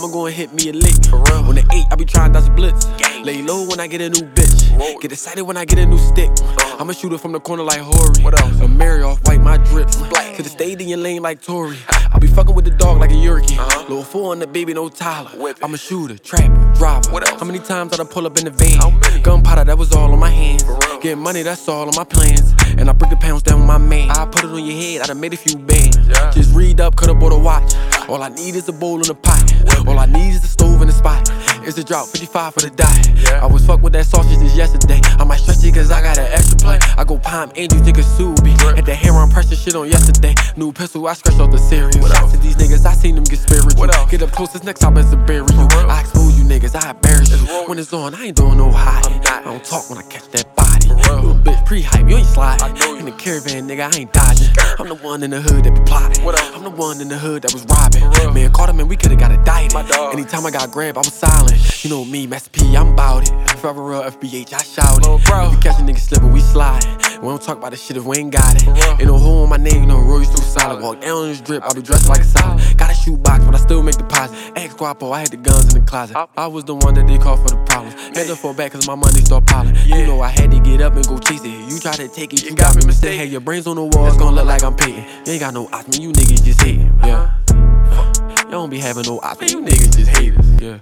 gon' go and hit me a lick. When the eight, I be trying to dodge blitz. Lay low when I get a new bitch. Get excited when I get a new stick. I'ma shoot it from the corner like Horry. What else? Amiri off white, my drips. Could've stayed in your lane like Tory. I be fucking with the dog like a Yorkie. Little four on the baby, no Tyler. I'm a shooter, trapper, driver. What else? How many times did I pull up in the van? Gunpowder, that was all on my hands. Getting money, that's all on my plans. And I break the pounds down with my man. I put it on your head, I done made a few bands. Yeah. Just read up, could've bought a watch. All I need is a bowl and a pot. All I need is a stove and a spot. It's a drought, 55 for the die. Yeah. I was fucked with that sausage just yesterday. I might stretch it cause I got an extra play. I go Palm Angels, nigga Ksubi. Had the hair on pressure shit on yesterday. New pistol, I scratched off the Shout else? to these niggas, I seen them get spiritual. Get up close, this next time is a bury you. I expose you niggas, I embarrass you. When it's on, I ain't doing no hiding. I don't talk when I catch that body. Little bitch pre-hype, you ain't know. In the caravan, nigga, I ain't dodging. I'm the one in the hood that be plotting. I'm the one in the hood that was robbing. Man, Carter, man, we could've got a diet. My dog. Anytime I got grabbed, I was silent. You know me, Master P, I'm bout it. Forever real FBH, I shout it. Oh, bro. If we catch a nigga slipping, we slide. We don't talk about this shit if we ain't got it. Ain't no hole in my name, no Roy's too solid. Walk down this drip, I be dressed like a solid. Got a shoebox, but I still make deposits. Ex Guapo, I had the guns in the closet. I was the one that they called for the problems. Had to fall back cause my money start piling. You know I had to get up and go chase it. You try to take it, you, got me mistaken. Hey, your brains on the wall, it's gonna look like I'm painting. You ain't got no option, you niggas just hating. Yeah. You don't be having no option, you niggas just haters. Yeah.